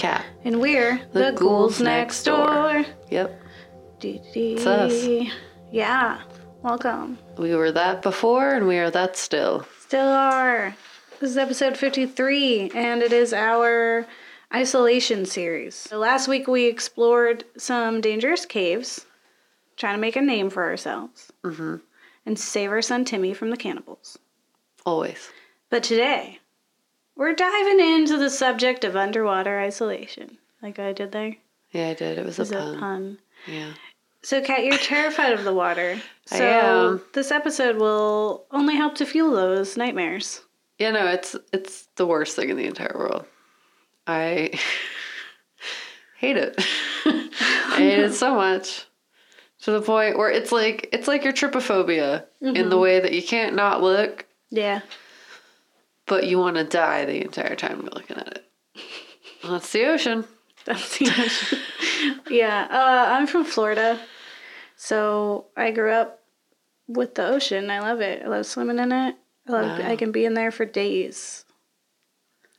Hi, And I'm Kat. and we're the, The Ghouls Ghouls Next Next Door. Yep. It's us. Yeah, welcome. We were that before and we are that still. Still are. This is episode 53, and it is our isolation series. So last week we explored some dangerous caves, trying to make a name for ourselves, Mm-hmm. and save our son Timmy from the cannibals. Always. But today, we're diving into the subject of underwater isolation. Like I did there. Yeah, I did. It was a Is a pun. pun. Yeah. So, Kat, you're terrified of the water. I So, am. this episode will only help to fuel those nightmares. Yeah, no, it's it's the worst thing in the entire world. I hate it. I hate it so much. To the point where it's like it's like your trypophobia in the mm-hmm. way that you can't not look, Yeah. But you want to die the entire time you're looking at it. Well, that's the ocean. That's the ocean. yeah. Uh, I'm from Florida. So, I grew up with the ocean. I love it. I love swimming in it. I love. Wow. I can be in there for days.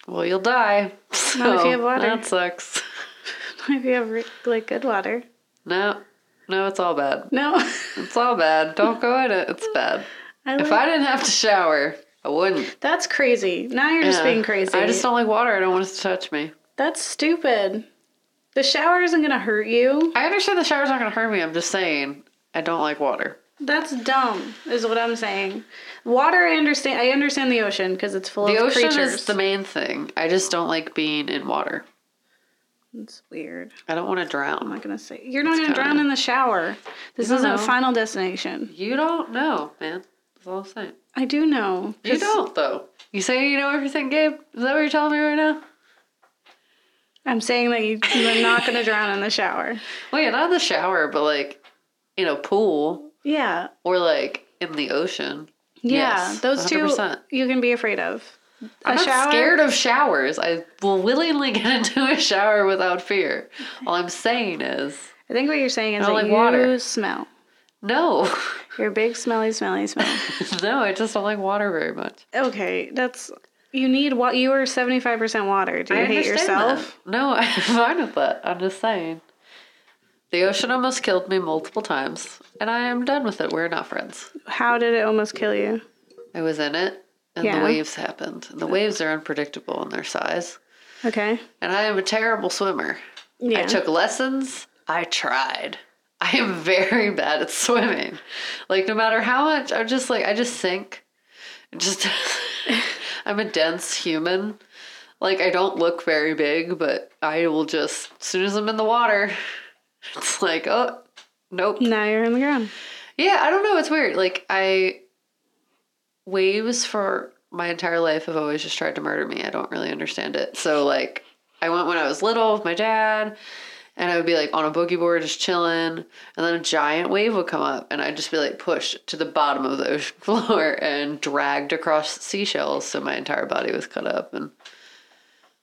Well, you'll die. Not if So, you have water. That sucks. if you have like good water. No, no, it's all bad. No. It's all bad. Don't go in it. It's bad. I If I didn't have to shower, I wouldn't. That's crazy. Now you're just Yeah. being crazy. I just don't like water. I don't want it to touch me. That's stupid. The shower isn't gonna hurt you. I understand the shower's not going to hurt me. I'm just saying I don't like water. That's dumb, is what I'm saying. Water, I understand. I understand the ocean because it's full. The of ocean creatures. is the main thing. I just don't like being in water. It's weird. I don't want to drown. I'm drown. not gonna say. You're not gonna kinda- drown in the shower. This don't isn't know. Final Destination. You don't know, man. That's all I'm saying. I do know. You don't, though. You say you know everything, Gabe? Is that what you're telling me right now? I'm saying that you, you're not gonna drown in the shower. Well, yeah, not in the shower, but like in a pool Yeah. or like in the ocean. Yeah. Yes, those 100%. two you can be afraid of. I'm not shower? scared of showers. I will willingly get into a shower without fear. All I'm saying is, I think what you're saying is I don't that like you water. smell. No, You're a big, smelly, smelly smell. no, I just don't like water very much. okay, that's you need what you are 75% water. Do you I hate yourself? that. No, I'm fine with that. I'm just saying. The ocean almost killed me multiple times, and I am done with it. We're not friends. How did it almost kill you? I was in it, and Yeah. the waves happened. And the waves are unpredictable in their size. Okay. And I am a terrible swimmer. Yeah. I took lessons. I tried. I am very bad at swimming. Like no matter how much I'm just like I just sink. Just I'm a dense human. Like I don't look very big, but I will just as soon as I'm in the water, it's like, oh nope. now you're in the ground. Yeah, I don't know, it's weird. Like I waves for my entire life have always just tried to murder me. I don't really understand it. So like I went when I was little with my dad and I would be like on a boogie board just chilling and then a giant wave would come up and I'd just be like pushed to the bottom of the ocean floor and dragged across seashells so my entire body was cut up and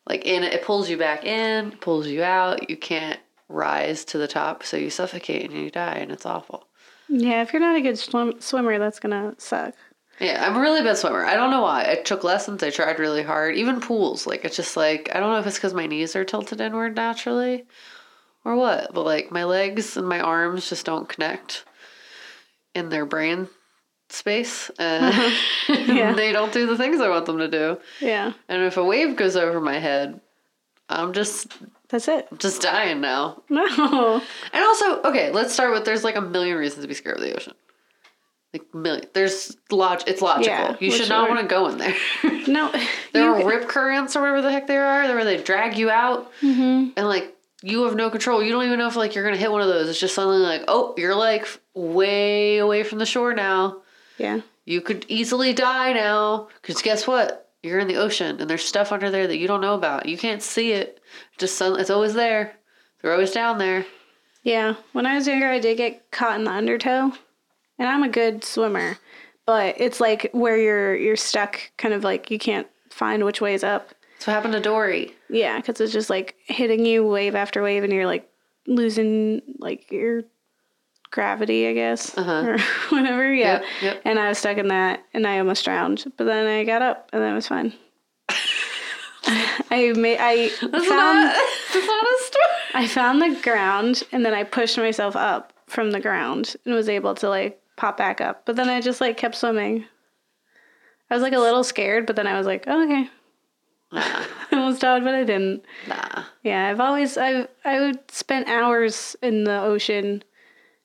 like in it, pulls you back in, pulls you out. You can't rise to the top, so you suffocate and you die and it's awful. Yeah, if you're not a good swim- swimmer, that's gonna suck. Yeah, I'm a really bad swimmer. I don't know why. I took lessons. I tried really hard. Even pools. Like, it's just like, I don't know if it's because my knees are tilted inward naturally or what, but like my legs and my arms just don't connect in their brain space. And Yeah. they don't do the things I want them to do. Yeah, And if a wave goes over my head, I'm just that's it. just dying now. No. And also, okay, let's start with there's like a million reasons to be scared of the ocean. Like million. There's log. It's logical. Yeah, you should not want to go in there. No. there are rip currents or whatever the heck they are, where they drag you out, Mhm. and like you have no control. You don't even know if like you're gonna hit one of those. It's just suddenly like, oh, you're like way away from the shore now. Yeah. You could easily die now. Because guess what? You're in the ocean, and there's stuff under there that you don't know about. You can't see it. Just suddenly, it's always there. They're always down there. Yeah. When I was younger, I did get caught in the undertow, and I'm a good swimmer, but it's like where you're you're stuck, kind of like you can't find which way is up. What happened to Dory. Yeah, because it's just like hitting you wave after wave, and you're like losing like your gravity, I guess, Uh-huh. or whatever. Yeah. Yep, yep. And I was stuck in that, and I almost drowned. But then I got up, and that was fine. I made I That's found not, that's not a story. I found the ground and then I pushed myself up from the ground and was able to like pop back up. But then I just like kept swimming. I was like a little scared, but then I was like, oh, okay. Nah, I almost died, but I didn't. nah. Yeah, I've always I've I would spend hours in the ocean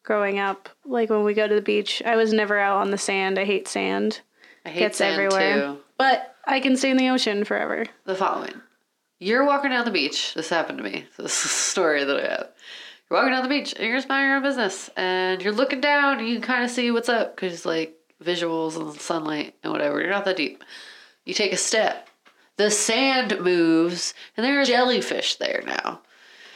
growing up. Like when we go to the beach, I was never out on the sand. I hate sand. I hate Gets sand everywhere. too. But I can stay in the ocean forever. The following: You're walking down the beach. This happened to me. This is a story that I have. You're walking down the beach and you're just minding your own business, and you're looking down. and You can kind of see what's up because like visuals and sunlight and whatever. You're not that deep. You take a step. The sand moves, and there are jellyfish there now.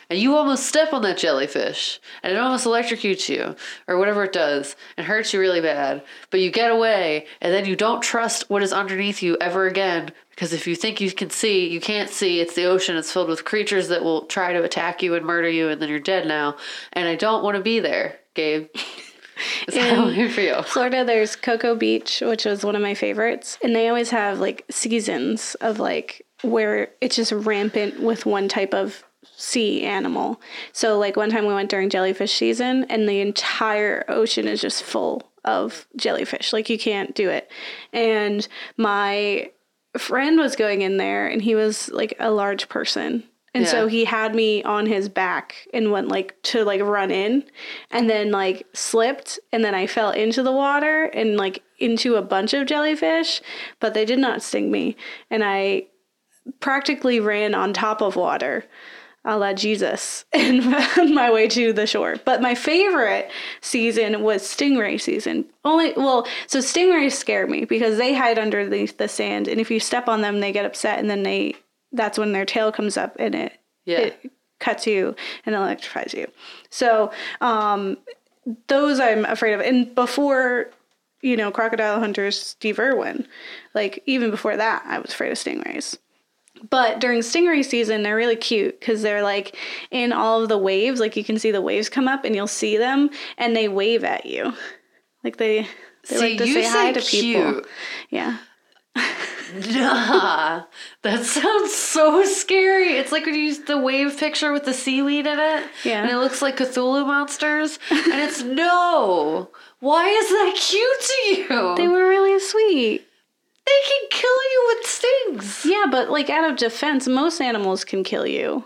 And you almost step on that jellyfish, and it almost electrocutes you, or whatever it does, and hurts you really bad. But you get away, and then you don't trust what is underneath you ever again, because if you think you can see, you can't see. It's the ocean, it's filled with creatures that will try to attack you and murder you, and then you're dead now. And I don't want to be there, Gabe. How I feel. Florida, there's Cocoa Beach, which was one of my favorites, and they always have like seasons of like where it's just rampant with one type of sea animal. So like one time we went during jellyfish season, and the entire ocean is just full of jellyfish. Like you can't do it. And my friend was going in there, and he was like a large person. And so he had me on his back and went like to like run in and then like slipped and then I fell into the water and like into a bunch of jellyfish, but they did not sting me. And I practically ran on top of water a la Jesus and found my way to the shore. But my favorite season was stingray season. Only well, so stingrays scare me because they hide underneath the sand and if you step on them they get upset and then they that's when their tail comes up and it Yeah. it cuts you and electrifies you. So um those I'm afraid of. And before you know, crocodile hunters, Steve Irwin, like even before that, I was afraid of stingrays. But during stingray season, they're really cute because they're like in all of the waves. Like you can see the waves come up and you'll see them and they wave at you. Like they, they See, like to you say hi say to people. Yeah. Nah, that sounds so scary. It's like when you use the wave picture with the seaweed in it. Yeah. And it looks like Cthulhu monsters. and it's no. Why is that cute to you? They were really sweet. They can kill you with stings. Yeah, but like out of defense, most animals can kill you.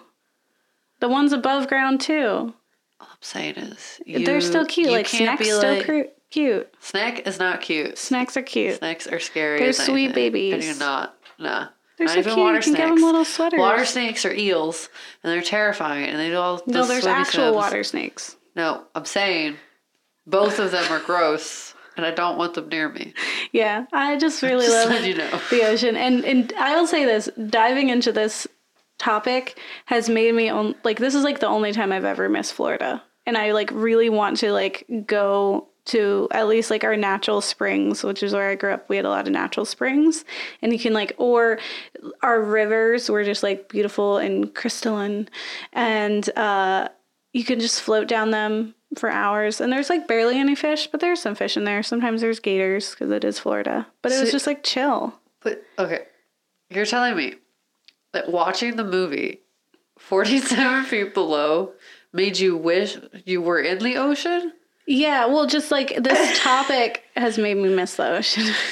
The ones above ground too. All I'm saying is, they're still cute. you Like snacks still like- cute. Snack is not cute. Snacks are cute. Snacks are scary. They're sweet anything. babies. I do not. Nah. They're not so even cute. water You can give them little sweaters. Water snakes are eels, and they're terrifying, and they do all. No, the there's actual swims. water snakes. No, I'm saying both of them are gross, and I don't want them near me. Yeah, I just really Just love you know. the ocean, and and I'll say this: diving into this topic has made me on, like this is like the only time I've ever missed Florida, and I like really want to like go to at least like our natural springs, which is where I grew up. We had a lot of natural springs, and you can like or our rivers were just like beautiful and crystalline, and uh, you can just float down them for hours. And there's like barely any fish, but there's some fish in there. Sometimes there's gators because it is Florida, but it was So- just like chill. But okay, you're telling me that watching the movie 47 feet below made you wish you were in the ocean? Yeah, well, just like this topic has made me miss the ocean.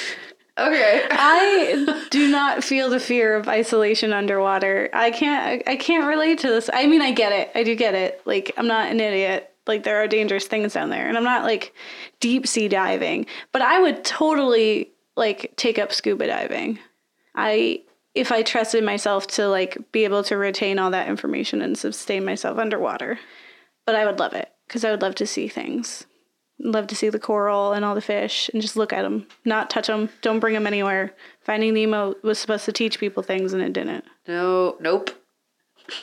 Okay. I do not feel the fear of isolation underwater. I can't. I can't relate to this. I mean, I get it. I do get it. Like, I'm not an idiot. Like, there are dangerous things down there, and I'm not like deep sea diving. But I would totally like take up scuba diving. I if I trusted myself to like be able to retain all that information and sustain myself underwater. But I would love it because I would love to see things. Love to see the coral and all the fish and just look at them, not touch them, don't bring them anywhere. Finding Nemo was supposed to teach people things and it didn't. No, nope.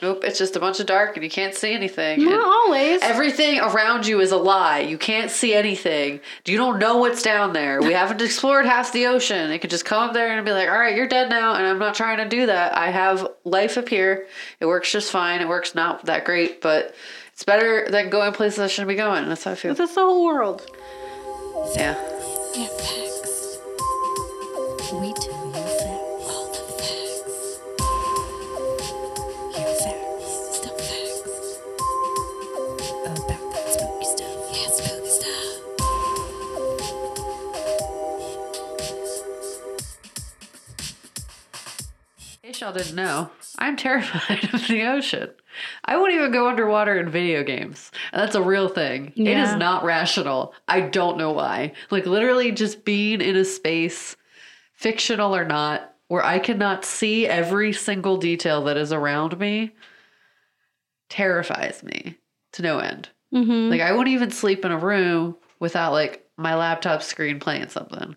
Nope, it's just a bunch of dark and you can't see anything. Not And always. Everything around you is a lie. You can't see anything. You don't know what's down there. We haven't explored half the ocean. It could just come up there and be like, all right, you're dead now. And I'm not trying to do that. I have life up here. It works just fine. It works not that great, but it's better than going places I shouldn't be going. That's how I feel. But that's the whole world. Yeah. Your facts. We tell y'all didn't know. I'm terrified of the ocean. I won't even go underwater in video games. And that's a real thing. It Yeah. is not rational. I don't know why. Like, literally, just being in a space, fictional or not, where I cannot see every single detail that is around me terrifies me to no end. Mm-hmm. Like, I wouldn't even sleep in a room without, like, my laptop screen playing something.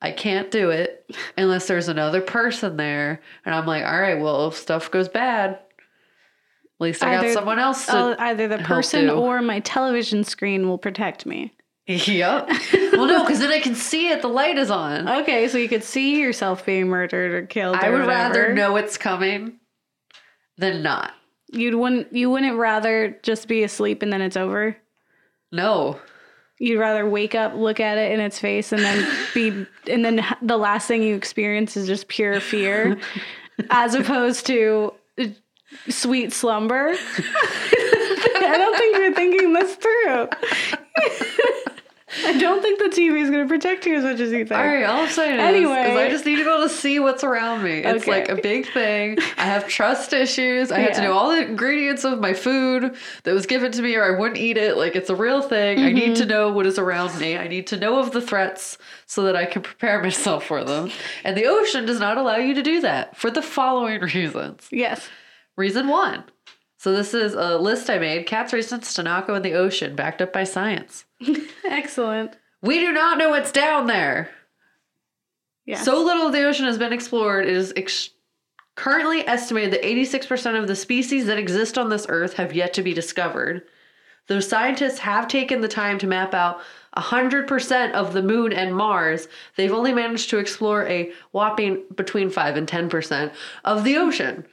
I can't do it unless there's another person there. And I'm like, all right, well, if stuff goes bad, at least I got someone else to. Either the person or my television screen will protect me. yep. well, no, because then I can see it. The light is on. Okay, so you could see yourself being murdered or killed. I or would rather know it's coming than not. You'd wouldn't. You wouldn't rather just be asleep and then it's over. No. You'd rather wake up, look at it in its face, and then be, and then the last thing you experience is just pure fear, as opposed to uh, sweet slumber. I don't think you're thinking this through. I don't think the TV is going to protect you as much as you think. All right, all I'm saying is, Anyway. is I just need to be able to see what's around me. It's Okay. like a big thing. I have trust issues. I have to know all the ingredients of my food that was given to me, or I wouldn't eat it. Like it's a real thing. I need to Mm-hmm. know what is around me. I need to know of the threats so that I can prepare myself for them. And the ocean does not allow you to do that for the following reasons. Yes. Reason one. So this is a list I made: cats raised in Stenako in the ocean, backed up by science. Excellent. We do not know what's down there. Yeah. So little of the ocean has been explored. It is ex- currently estimated that 86% of the species that exist on this earth have yet to be discovered. Though scientists have taken the time to map out 100% of the moon and Mars, they've only managed to explore a whopping between 5 and 10% of the ocean,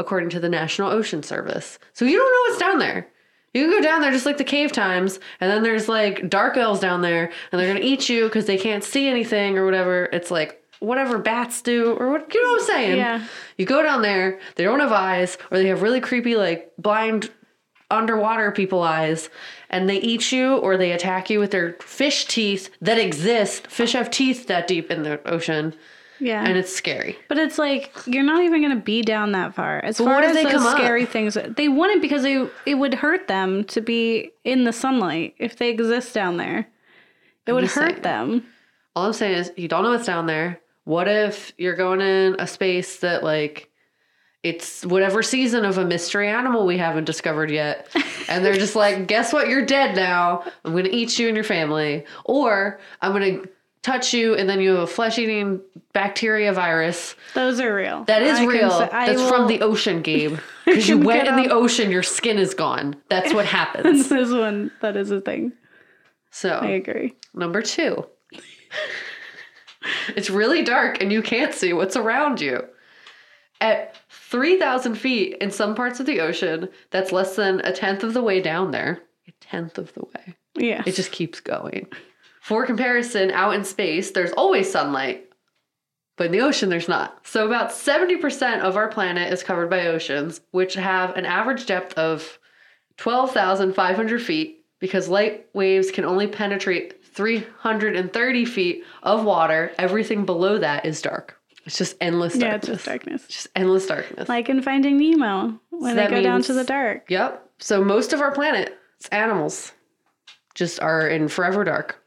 according to the National Ocean Service. So you don't know what's down there. You can go down there just like the cave times, and then there's like dark elves down there, and they're gonna eat you because they can't see anything or whatever. It's like whatever bats do, or what you know what I'm saying? Yeah. You go down there, they don't have eyes, or they have really creepy like blind underwater people eyes, and they eat you or they attack you with their fish teeth that exist. Fish have teeth that deep in the ocean, yeah. and it's scary. But it's like you're not even going to be down that far. As But far as they those come up? scary things, they wouldn't because they it would hurt them to be in the sunlight if they exist down there. It would hurt saying. them. All I'm saying is, you don't know what's down there. What if you're going in a space that, like, it's whatever season of a mystery animal we haven't discovered yet? And they're just like, guess what? You're dead now. I'm going to eat you and your family. Or I'm going to touch you and then you have a flesh eating bacteria virus. Those are real. That is I real. say- That's from the ocean, Gabe. Because you went in the ocean, your skin is gone. That's what happens. This is one that is a thing. So I agree. number two. It's really dark and you can't see what's around you. At 3,000 feet in some parts of the ocean, that's less than a tenth of the way down there. A tenth of the way. Yeah. It just keeps going. For comparison, out in space, there's always sunlight, but in the ocean, there's not. So, about 70% of our planet is covered by oceans, which have an average depth of 12,500 feet because light waves can only penetrate 330 feet of water. Everything below that is dark. It's just endless darkness. yeah, it's just darkness. Just endless darkness. Like in Finding Nemo when they that go down to the dark. Yep. So most of our planet, it's animals, just are in forever dark.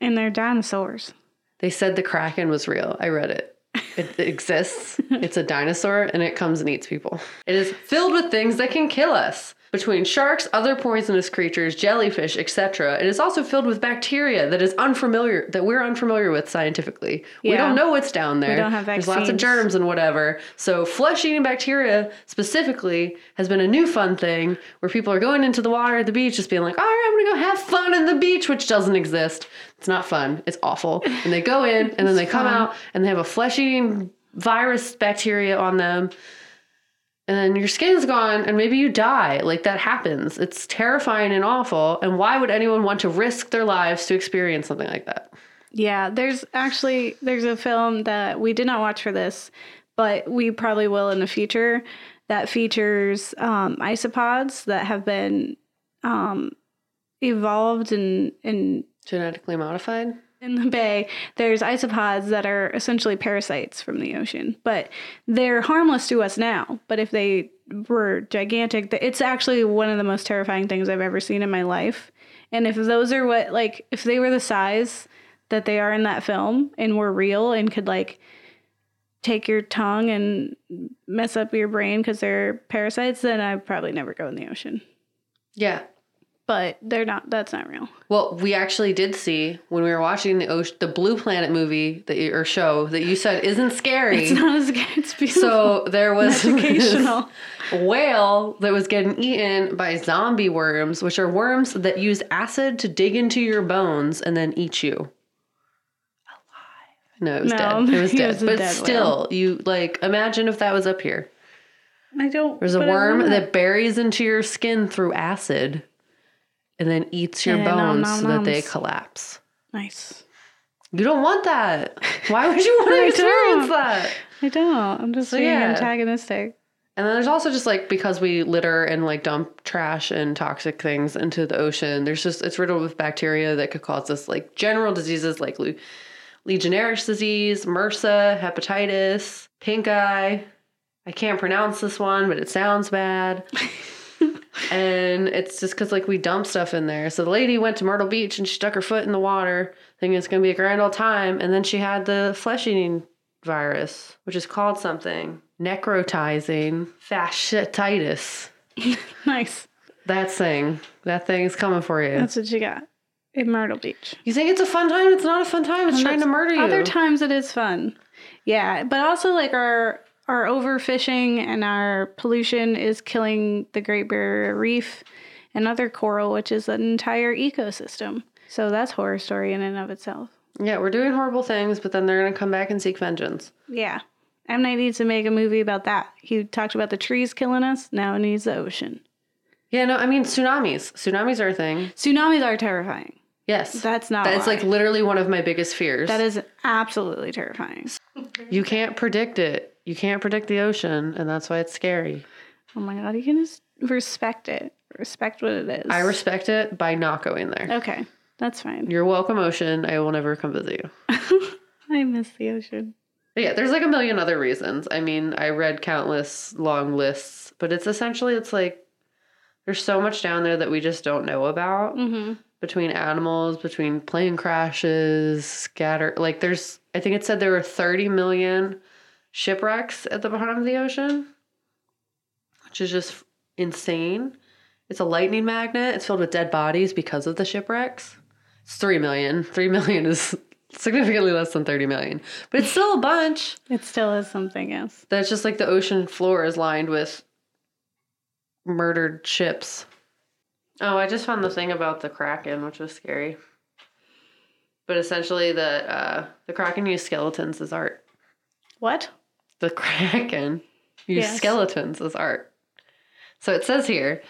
And they're dinosaurs. They said the kraken was real. I read it. It exists. it's a dinosaur and it comes and eats people. It is filled with things that can kill us. Between sharks, other poisonous creatures, jellyfish, etc., it is also filled with bacteria that is unfamiliar that we're unfamiliar with scientifically. We don't know what's down there. We don't have vaccines. There's lots of germs and whatever. So flesh-eating bacteria specifically has been a new fun thing where people are going into the water at the beach just being like, all right, I'm gonna go have fun in the beach, which doesn't exist. It's not fun. It's awful. And they go in and then they come fun. out and they have a flesh-eating virus bacteria on them. And then your skin's gone and maybe you die. Like that happens. It's terrifying and awful. And why would anyone want to risk their lives to experience something like that? Yeah, there's actually there's a film that we did not watch for this, but we probably will in the future that features um, isopods that have been um, evolved and and Genetically modified? In the bay, there's isopods that are essentially parasites from the ocean, but they're harmless to us now. But if they were gigantic, it's actually one of the most terrifying things I've ever seen in my life. And if those are what, like, if they were the size that they are in that film and were real and could, like, take your tongue and mess up your brain because they're parasites, then I'd probably never go in the ocean. Yeah. But they're not, that's not real. Well, we actually did see when we were watching the ocean, the Blue Planet movie that you, or show that you said isn't scary. It's not as good. It's beautiful. so there was educational. whale that was getting eaten by zombie worms, which are worms that use acid to dig into your bones and then eat you. Alive. No, it was No, dead. It was dead. was but dead still, you like imagine if that was up here. I don't. There's a worm that buries into your skin through acid and then eats your And then nom, bones nom, so that they collapse. Nice. You don't want that. Why would you want to experience don't. that? I don't. I'm just So, being yeah. antagonistic. And then there's also just like because we litter and like dump trash and toxic things into the ocean, there's just it's riddled with bacteria that could cause us like general diseases like Le- Legionnaires disease, MRSA, hepatitis, pink eye. I can't pronounce this one, but it sounds bad. and it's just because like we dump stuff in there. So the lady went to Myrtle Beach and she stuck her foot in the water, thinking it's gonna be a grand old time, and then she had the flesh eating virus, which is called something necrotizing fasciitis. Nice. That thing, that thing is coming for you. That's what you got in Myrtle Beach. you think it's a fun time? It's not a fun time. It's trying to murder you. Other times it is fun. Yeah, but also like our our overfishing and our pollution is killing the Great Barrier Reef and other coral, which is an entire ecosystem. So that's horror story in and of itself. yeah, we're doing horrible things, but then they're gonna come back and seek vengeance. Yeah. M Night needs to make a movie about that. He talked about the trees killing us. Now he needs the ocean. Yeah, no, I mean tsunamis. Tsunamis are a thing. Tsunamis are terrifying. Yes, That's not. that's why. like literally one of my biggest fears. that is absolutely terrifying. you can't predict it. You can't predict the ocean, and that's why it's scary. Oh my god, you can just respect it. Respect what it is. I respect it by not going there. Okay, that's fine. You're welcome, ocean. I will never come visit you. I miss the ocean. But yeah, there's like a million other reasons. I mean, I read countless long lists, but it's essentially it's like there's so much down there that we just don't know about Mm-hmm. between animals, between plane crashes, scatter. Like there's, I think it said there were 30 million shipwrecks at the bottom of the ocean, which is just insane. It's a lightning magnet. It's filled with dead bodies because of the shipwrecks. It's 3 million. 3 million is significantly less than 30 million, but it's still a bunch. It still is something else. That's just like the ocean floor is lined with murdered ships. Oh, I just found the thing about the kraken, which was scary. But essentially, the uh, the kraken used skeletons as art. What? The kraken used Yes. skeletons as art. So it says here,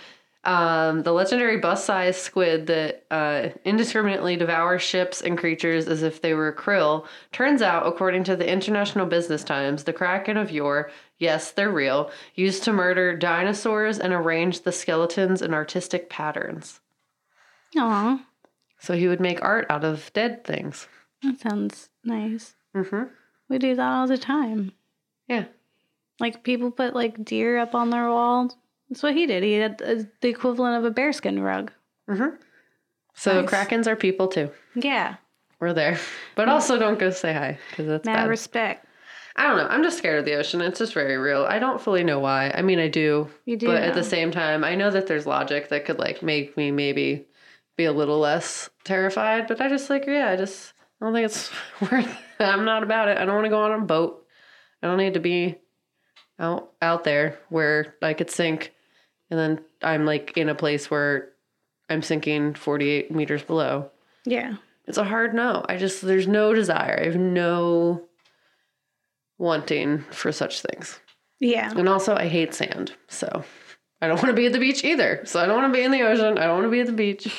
um, the legendary bus-sized squid that uh, indiscriminately devours ships and creatures as if they were krill. Turns out, according to the International Business Times, the kraken of yore, yes, they're real, used to murder dinosaurs and arrange the skeletons in artistic patterns. Aw, So he would make art out of dead things. that sounds nice. Mm-hmm. We do that all the time. Yeah. Like people put like deer up on their wall. That's what he did. He had uh, the equivalent of a bearskin rug. Mm-hmm. So Nice. krakens are people too. Yeah, We're there, but also don't go say hi because that's mad bad. respect. I don't know. I'm just scared of the ocean. It's just very real. I don't fully know why. I mean, I do, You do but at the same time, I know that there's logic that could like make me maybe be a little less terrified. But I just like, yeah, I just I don't think it's worth. It. I'm not about it. I don't want to go on a boat. I don't need to be out out there where I could sink, and then I'm like in a place where I'm sinking 48 meters below. Yeah. It's a hard no. I just there's no desire. I have no wanting for such things. Yeah. And also I hate sand. So I don't want to be at the beach either. So I don't want to be in the ocean. I don't want to be at the beach.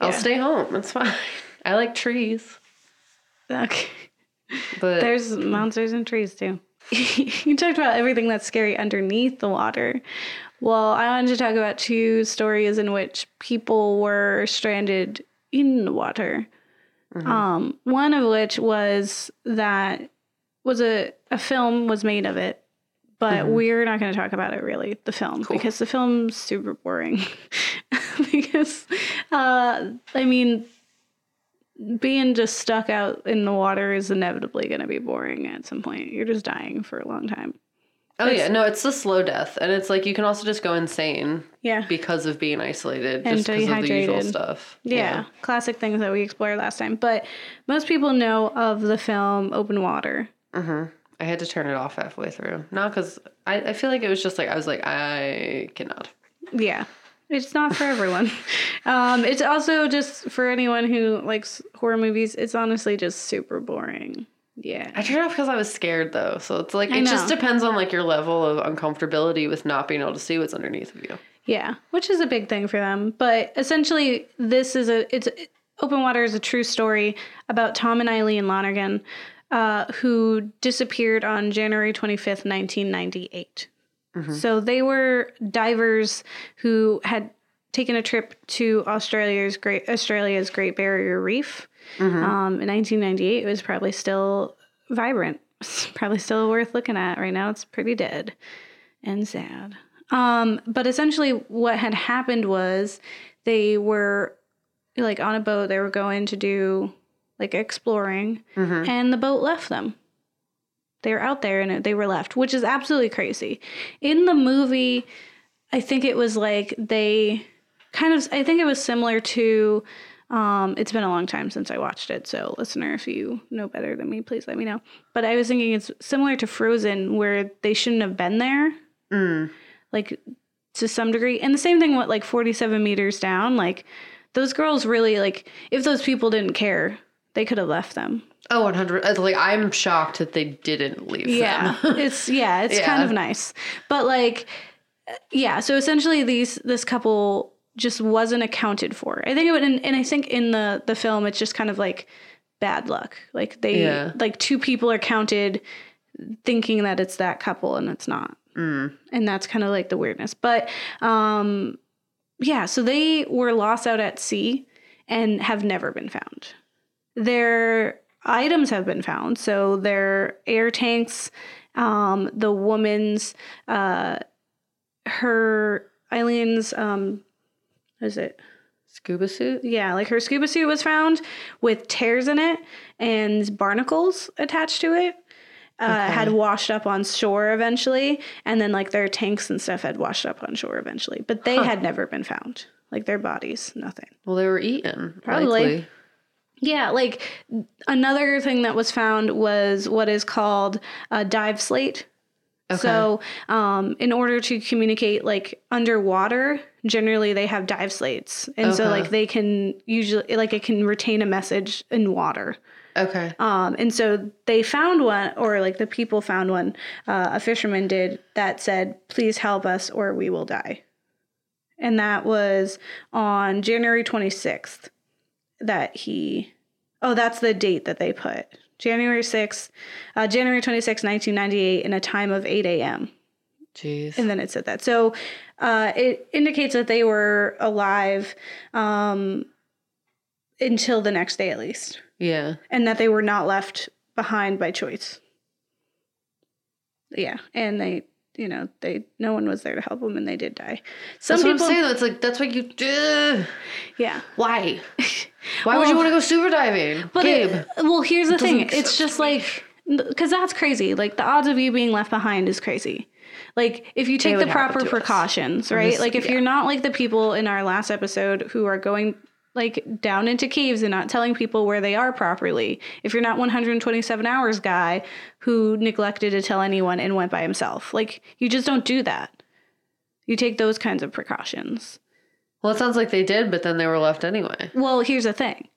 I'll Yeah. stay home. It's fine. I like trees. Okay. But There's monsters and trees too. you talked about everything that's scary underneath the water. Well, I wanted to talk about two stories in which people were stranded in the water. Um, one of which was that was a a film was made of it, but Mhm. we're not going to talk about it really the film Cool. because the film's super boring. because uh, I mean, being just stuck out in the water is inevitably going to be boring at some point. You're just dying for a long time. Oh It's- yeah, no, it's the slow death, and it's like you can also just go insane Yeah. because of being isolated, And just because of the usual stuff. Yeah, classic things that we explored last time. But most people know of the film Open Water. hmm I had to turn it off halfway through. Not because I, I feel like it was just like I was like I cannot. Yeah. It's not for everyone. um, it's also just for anyone who likes horror movies. It's honestly just super boring. Yeah. I turned it off because I was scared though. So it's like I it just depends on like your level of uncomfortability with not being able to see what's underneath of you. Yeah, which is a big thing for them. But essentially, this is a it's Open Water is a true story about Tom and Eileen Lonergan, uh, who disappeared on January twenty fifth, nineteen ninety eight. So they were divers who had taken a trip to Australia's Great Australia's Great Barrier Reef. Um, in 1998, it was probably still vibrant. It's probably still worth looking at. Right now, it's pretty dead and sad. Um, but essentially, what had happened was they were like on a boat. They were going to do like exploring, Mhm. and the boat left them. They were out there and they were left, which is absolutely crazy. In the movie, I think it was like they kind of. I think it was similar to. Um, it's been a long time since I watched it, so listener, if you know better than me, please let me know. But I was thinking it's similar to Frozen, where they shouldn't have been there Mm. like to some degree. And the same thing with like 47 meters down. Like those girls really like if those people didn't care, they could have left them. Oh, 100. uh, Like I'm shocked that they didn't leave. Yeah. them. it's yeah, it's kind of nice. But like yeah, so essentially these this couple just wasn't accounted for. I think it would and, and I think in the the film it's just kind of like bad luck. Like they Yeah. like two people are counted thinking that it's that couple and it's not. Mm. and that's kind of like the weirdness but um yeah so they were lost out at sea and have never been found their items have been found so their air tanks um the woman's uh her eileen's um what is it Scuba suit. yeah, like her scuba suit was found with tears in it and barnacles attached to it. Uh, Okay. Had washed up on shore eventually, and then like their tanks and stuff had washed up on shore eventually, but they Huh. had never been found. Like their bodies, nothing. Well, they were eaten. Probably. likely. Yeah, like another thing that was found was what is called a dive slate. Okay. So, um, in order to communicate like underwater, generally they have dive slates, and so like they can usually like it can retain a message in water. Okay. Um, and so they found one, or like the people found one. Uh, a fisherman did that said, "Please help us, or we will die." And that was on January twenty sixth. That he, oh, that's the date that they put. January sixth, uh, January twenty sixth, nineteen ninety eight, in a time of eight a.m. Jeez. And then it said that. So uh, it indicates that they were alive um, until the next day, at least yeah. and that they were not left behind by choice. Yeah, and they, you know, they no one was there to help them, and they did die. Some That's people, saying. That's like that's what you do. yeah, Why? Why would you want to go scuba diving, but it, well, here's the thing: it's just like because that's crazy. Like the odds of you being left behind is crazy. Like if you take the proper to us. precautions, right? just- like if yeah. you're not like the people in our last episode who are going like down into caves and not telling people where they are properly. If you're not 127 hours guy who neglected to tell anyone and went by himself. Like you just don't do that. You take those kinds of precautions. Well, it sounds like they did, but then they were left anyway. Well, here's the thing.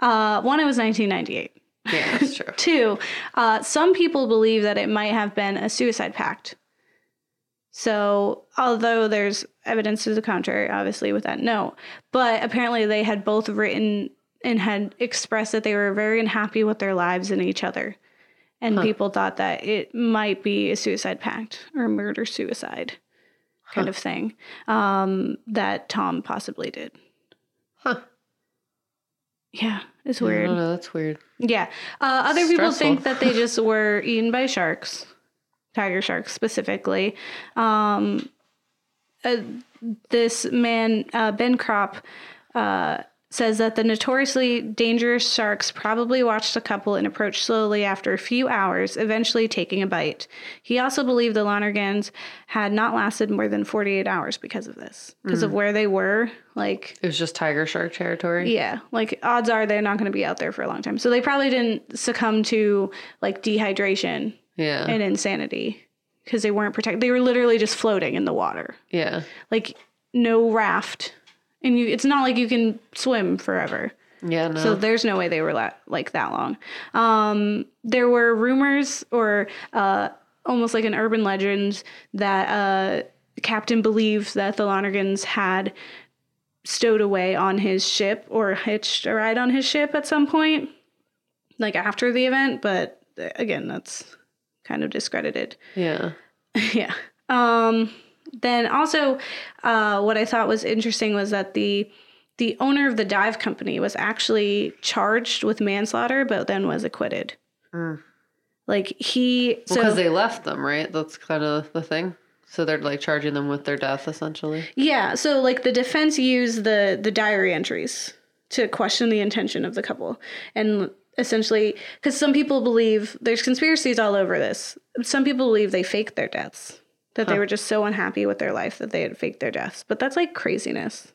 Uh, one, it was 1998. Yeah, that's true. Two, uh, some people believe that it might have been a suicide pact. So, although there's evidence to the contrary, obviously, with that, note. But apparently, they had both written and had expressed that they were very unhappy with their lives and each other. And Huh. people thought that it might be a suicide pact or murder suicide kind Huh. of thing um, that Tom possibly did. Huh. Yeah, it's weird. don't know. That's weird. Yeah. Uh, other people think that they just were eaten by sharks, tiger sharks specifically. Um, uh, this man, uh, Ben Cropp, uh, says that the notoriously dangerous sharks probably watched the couple and approached slowly after a few hours, eventually taking a bite. He also believed the Lonergans had not lasted more than 48 hours because of this, because of where they were. Like, It was just tiger shark territory. yeah, like odds are they're not going to be out there for a long time. So they probably didn't succumb to like dehydration Yeah. and insanity because they weren't protected. They were literally just floating in the water, yeah. like no raft, and you. It's not like you can swim forever. Yeah. No. So there's no way they were la- like that long. Um, there were rumors or uh, almost like an urban legend that uh, captain believed that the Lonergans had stowed away on his ship or hitched a ride on his ship at some point, like after the event. But uh, again, that's kind of discredited. yeah. yeah. Um, then also, uh, what I thought was interesting was that the the owner of the dive company was actually charged with manslaughter, but then was acquitted. Mm. Like he, so Because they left them, right? That's kind of the thing. So they're like charging them with their death, essentially. yeah, so like the defense used the the diary entries to question the intention of the couple, and essentially, because some people believe there's conspiracies all over this. Some people believe they faked their deaths, that they were just so unhappy with their life that they had faked their deaths. But that's like craziness.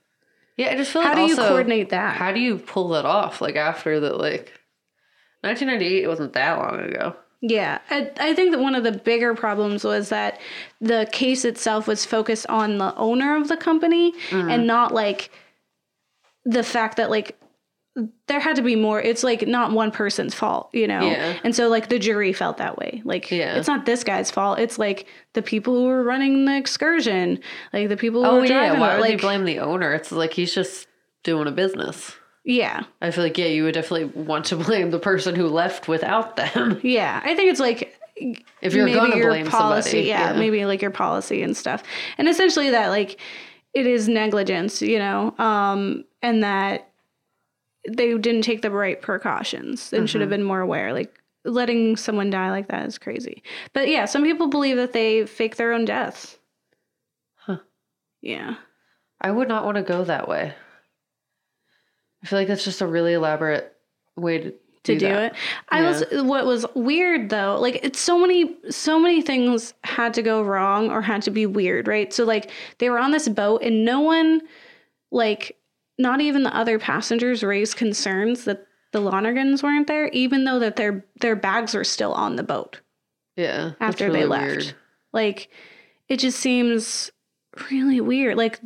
Yeah, I just feel How like how do you coordinate that? How do you pull that off? Like after that, like 1998, it wasn't that long ago. Yeah, I, I think that one of the bigger problems was that the case itself was focused on the owner of the company Mm-hmm. and not like the fact that like there had to be more. It's like not one person's fault, you know. Yeah. And so like the jury felt that way. Like Yeah. it's not this guy's fault. It's like the people who were running the excursion, like the people who Oh were yeah, driving. why it, would like you blame the owner? It's like he's just doing a business. yeah, I feel like yeah, you would definitely want to blame the person who left without them. yeah. I think it's like If you're maybe gonna your blame policy, somebody, yeah, maybe like your policy and stuff, and essentially that like it is negligence, you know, um, and that they didn't take the right precautions and should have Mm-hmm. been more aware. Like letting someone die like that is crazy. But yeah, some people believe that they fake their own deaths. Huh. Yeah. I would not want to go that way. I feel like that's just a really elaborate way to to do, do, that. it. I was what was weird though, like it's so many so many things had to go wrong or had to be weird, right? So like they were on this boat and no one like not even the other passengers raised concerns that the Lonergans weren't there, even though that their their bags were still on the boat Yeah, after they left. weird. Like it just seems really weird. Like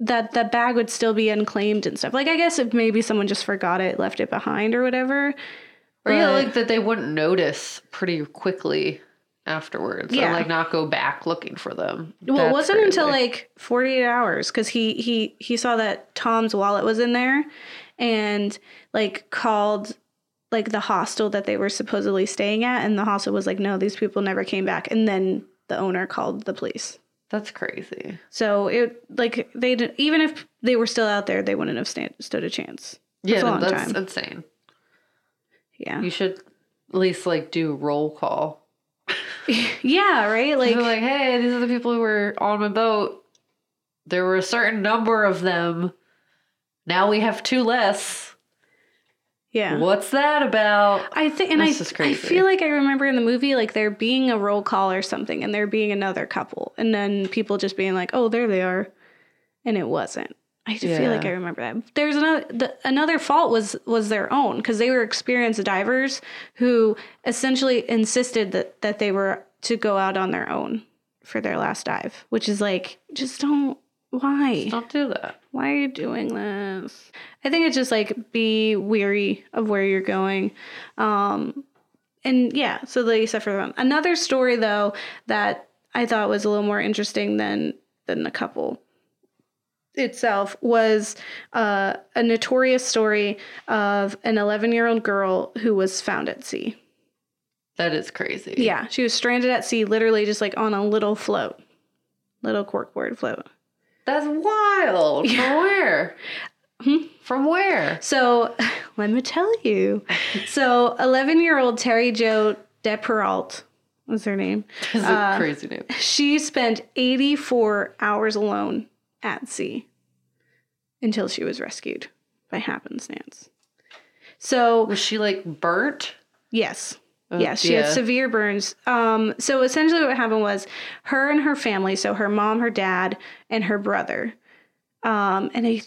that that bag would still be unclaimed and stuff. Like I guess if maybe someone just forgot it, left it behind or whatever. Or yeah, like that they wouldn't notice pretty quickly afterwards. Yeah. And like not go back looking for them. Well, it wasn't until like 48 hours because he he he saw that Tom's wallet was in there, and like called like the hostel that they were supposedly staying at, and the hostel was like, no, these people never came back, and then the owner called the police. That's crazy. So it like they did, even if they were still out there, they wouldn't have stand, stood a chance. Yeah, a long that's time. insane. Yeah, You should at least like do roll call. yeah, right. Like, Like, like, hey, these are the people who were on my boat. There were a certain number of them. Now we have two less. yeah. What's that about? I think, and I, That's just I feel like I remember in the movie, like there being a roll call or something, and there being another couple, and then people just being like, "Oh, there they are," and it wasn't. I do feel like I remember that. There's another the, another fault was was their own because they were experienced divers who essentially insisted that that they were to go out on their own for their last dive, which is like just don't why Don't do that. why are you doing this? I think it's just like be weary of where you're going. Um, and yeah, so they suffer them. Another story though that I thought was a little more interesting than than the couple itself was uh, a notorious story of an 11 year old girl who was found at sea. That is crazy. Yeah, she was stranded at sea, literally just like on a little float, little corkboard float. That's wild. Yeah. From where? Hmm? From where? So let me tell you. so, 11 year old Terry Jo Duperrault was her name. That's a crazy name. She spent 84 hours alone at sea until she was rescued by happenstance. So, Was she like burnt? yes. Oh, yes, she had severe burns. Um, so essentially, what happened was her and her family, so her mom, her dad, and her brother, um, and I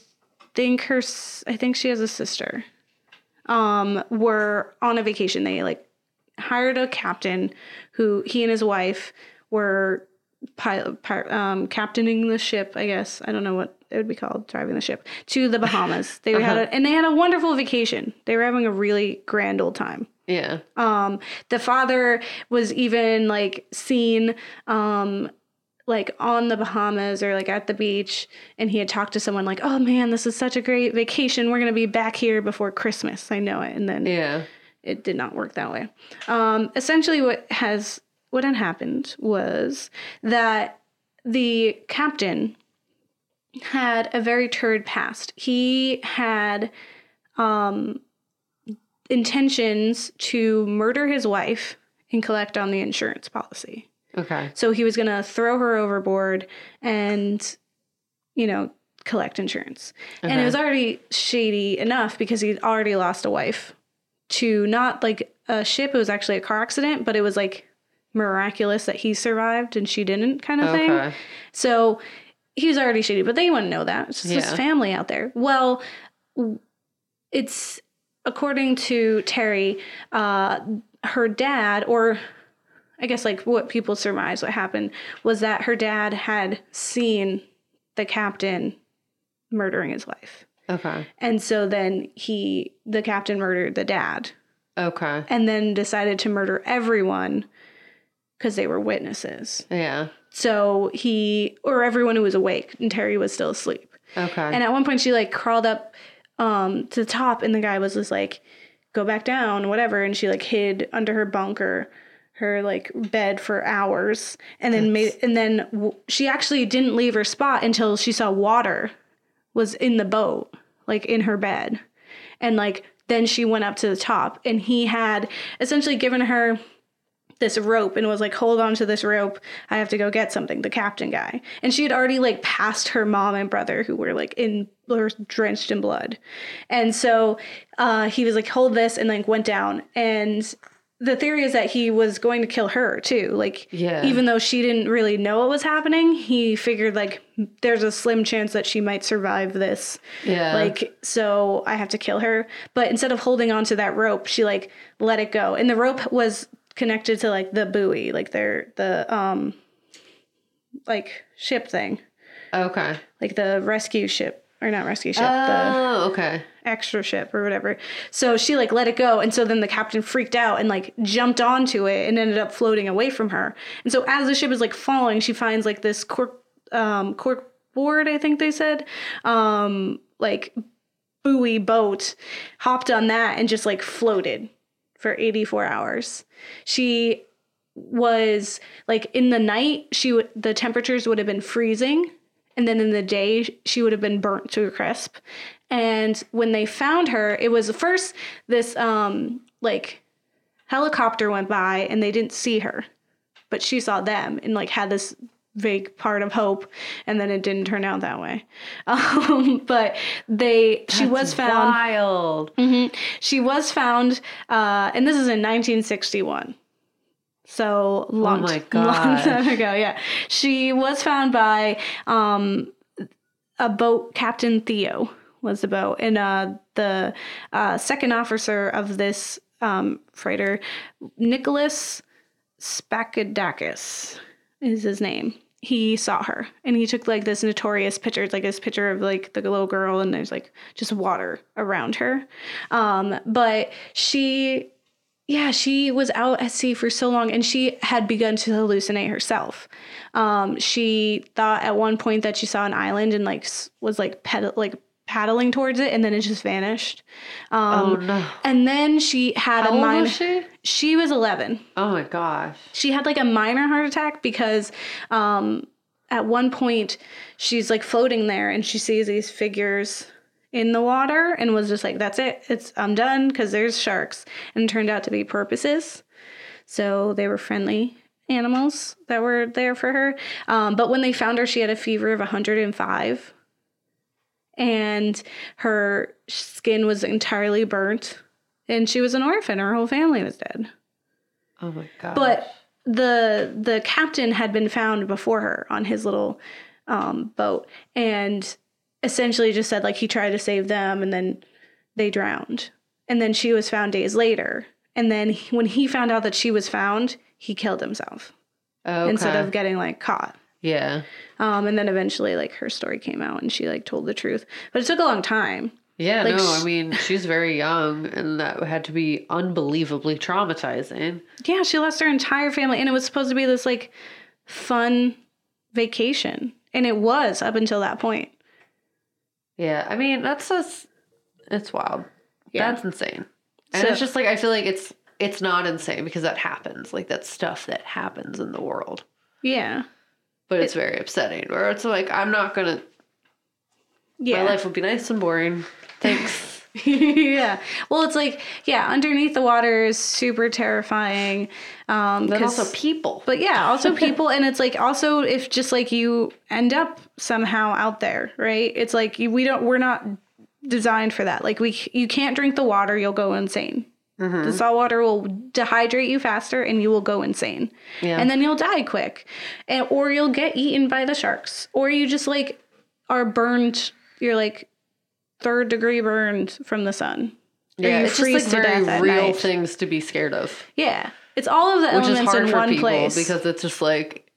think her, I think she has a sister, um, were on a vacation. They like hired a captain who he and his wife were pilot, pi- um, captaining the ship. I guess I don't know what it would be called, driving the ship to the Bahamas. They had a, and they had a wonderful vacation. They were having a really grand old time. Yeah. Um, the father was even like seen um like on the Bahamas or like at the beach and he had talked to someone like, "Oh man, this is such a great vacation. We're going to be back here before Christmas." I know it. And then Yeah. it did not work that way. Um essentially what has what had happened was that the captain had a very turd past. He had um intentions to murder his wife and collect on the insurance policy. Okay. So he was going to throw her overboard and, you know, collect insurance. Okay. And it was already shady enough because he'd already lost a wife to not like a ship. It was actually a car accident, but it was like miraculous that he survived and she didn't kind of thing. So he was already shady, but they wouldn't know that. It's just his family out there. Well, it's according to Terry, uh, her dad, or I guess like what people surmise what happened was that her dad had seen the captain murdering his wife. Okay. And so then he, the captain murdered the dad Okay. and then decided to murder everyone because they were witnesses. Yeah. So he, or everyone who was awake, and Terry was still asleep. Okay. And at one point, she like crawled up um, to the top, and the guy was just like, "Go back down, whatever." And she like hid under her bunker her like bed for hours, and then made, and then w- she actually didn't leave her spot until she saw water was in the boat, like in her bed, and like then she went up to the top, and he had essentially given her this rope and was like, hold on to this rope. I have to go get something, the captain guy. And she had already like passed her mom and brother who were like in were drenched in blood. And so uh, he was like, hold this and like went down. And the theory is that he was going to kill her too. Like, Yeah. even though she didn't really know what was happening, he figured like there's a slim chance that she might survive this. yeah. Like, so I have to kill her. But instead of holding on to that rope, she like let it go. And the rope was connected to like the buoy, like their the um like ship thing. okay. Like the rescue ship. Or not rescue ship, the Oh, okay. extra ship or whatever. So she like let it go, and so then the captain freaked out and like jumped onto it and ended up floating away from her. And so as the ship is like falling, she finds like this cork um cork board, I think they said, um like buoy boat, hopped on that and just like floated for 84 hours. She was like in the night she would the temperatures would have been freezing and then in the day she would have been burnt to a crisp and when they found her it was first this um like helicopter went by and they didn't see her but she saw them and like had this vague part of hope and then it didn't turn out that way um but they she was found Wild. Mhm. She was found, uh, and this is in 1961. So long, my long time ago. Yeah, she was found by um, a boat captain Theo was the boat, and uh, the uh, second officer of this um, freighter, Nicholas Spachidakis, is his name. He saw her and he took like this notorious picture. It's like this picture of like the little girl and there's like just water around her. Um, but she, yeah, she was out at sea for so long and she had begun to hallucinate herself. Um, she thought at one point that she saw an island and like was like ped- like paddling towards it and then it just vanished. Um, oh no. and then she had How a old minor. was she? she was 11 Oh my gosh. she had like a minor heart attack because um at one point she's like floating there and she sees these figures in the water and was just like, "That's it. It's I'm done because there's sharks." And it turned out to be porpoises, so they were friendly animals that were there for her. Um, but when they found her, she had a fever of 105, and her skin was entirely burnt, and she was an orphan. Her whole family was dead. Oh my god. But the the captain had been found before her on his little um, boat, and essentially just said like he tried to save them, and then they drowned, and then she was found days later, and then he- when he found out that she was found, he killed himself okay. instead of getting like caught. Yeah. Um, and then eventually, like her story came out, and she like told the truth, but it took a long time. Yeah, Like, no, I mean, she's very young, and that had to be unbelievably traumatizing. Yeah, she lost her entire family, and it was supposed to be this like fun vacation, and it was up until that point. Yeah, I mean, that's just, it's wild. Yeah. That's insane. And So- it's just like, I feel like it's, it's not insane because that happens. Like, that's stuff that happens in the world. Yeah, But it's very upsetting, where it's like, I'm not gonna, yeah, my life would be nice and boring. Thanks. yeah. Well, it's like yeah, underneath the water is super terrifying. Um, But also people. but yeah, also people, and it's like also if just like you end up somehow out there, right? It's like we don't, we're not designed for that. Like we, you can't drink the water, you'll go insane. Mm-hmm. The salt water will dehydrate you faster, and you will go insane. Yeah. And then you'll die quick, and or you'll get eaten by the sharks, or you just like are burned. You're like third degree burned from the sun. Yeah, it's just like very real night. things to be scared of. Yeah, it's all of the which is elements hard in for one place. because it's just like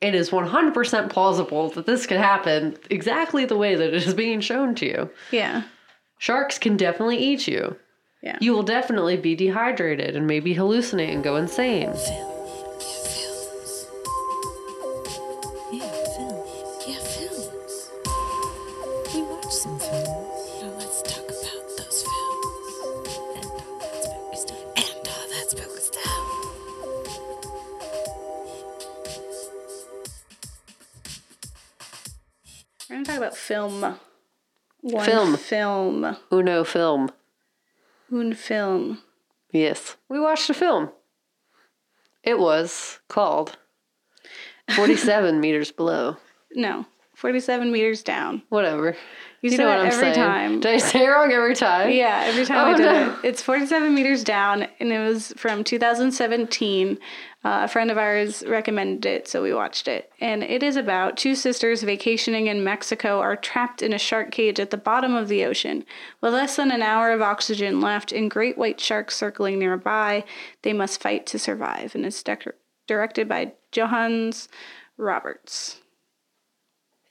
it is 100% plausible that this could happen exactly the way that it is being shown to you. yeah, Sharks can definitely eat you. Yeah. You will definitely be dehydrated and maybe hallucinate and go insane. Films. Yeah, films. Yeah, films. We watched some films. Now let's talk about those films. And all that spooky stuff. And all that spooky stuff. We're gonna talk about film. One Film. film. Uno film. Un film. Yes. We watched a film. It was called 47 Meters Below. No, forty-seven meters down. Whatever. You, say that every time. Did I say it wrong every time? Yeah, every time Oh, I did no. it. It's 47 meters down, and it was from 2017. Uh, a friend of ours recommended it, so we watched it. And it is about two sisters vacationing in Mexico are trapped in a shark cage at the bottom of the ocean. With less than an hour of oxygen left and great white sharks circling nearby, they must fight to survive. And it's directed by Johannes Roberts.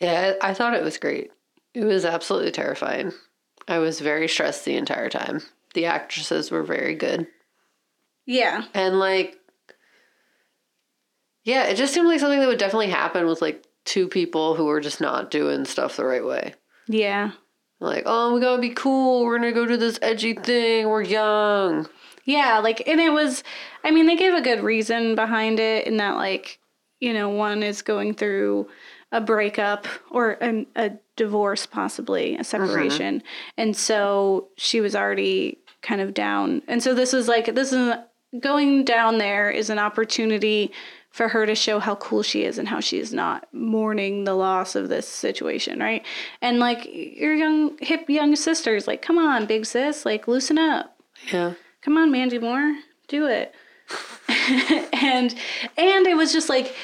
Yeah, I I thought it was great. It was absolutely terrifying. I was very stressed the entire time. The actresses were very good. Yeah. And like Yeah, it just seemed like something that would definitely happen with like two people who were just not doing stuff the right way. Yeah. Like, oh, we gotta be cool. We're gonna go do this edgy thing. We're young. Yeah, like, and it was, I mean, they gave a good reason behind it in that, like, you know, one is going through a breakup or an, a divorce, possibly a mm-hmm. separation. And so she was already kind of down. And so this is like, this is going down there is an opportunity for her to show how cool she is and how she is not mourning the loss of this situation, right? And like your young, hip young sisters, like, come on, big sis, like, loosen up Yeah. come on mandy moore do it and and it was just like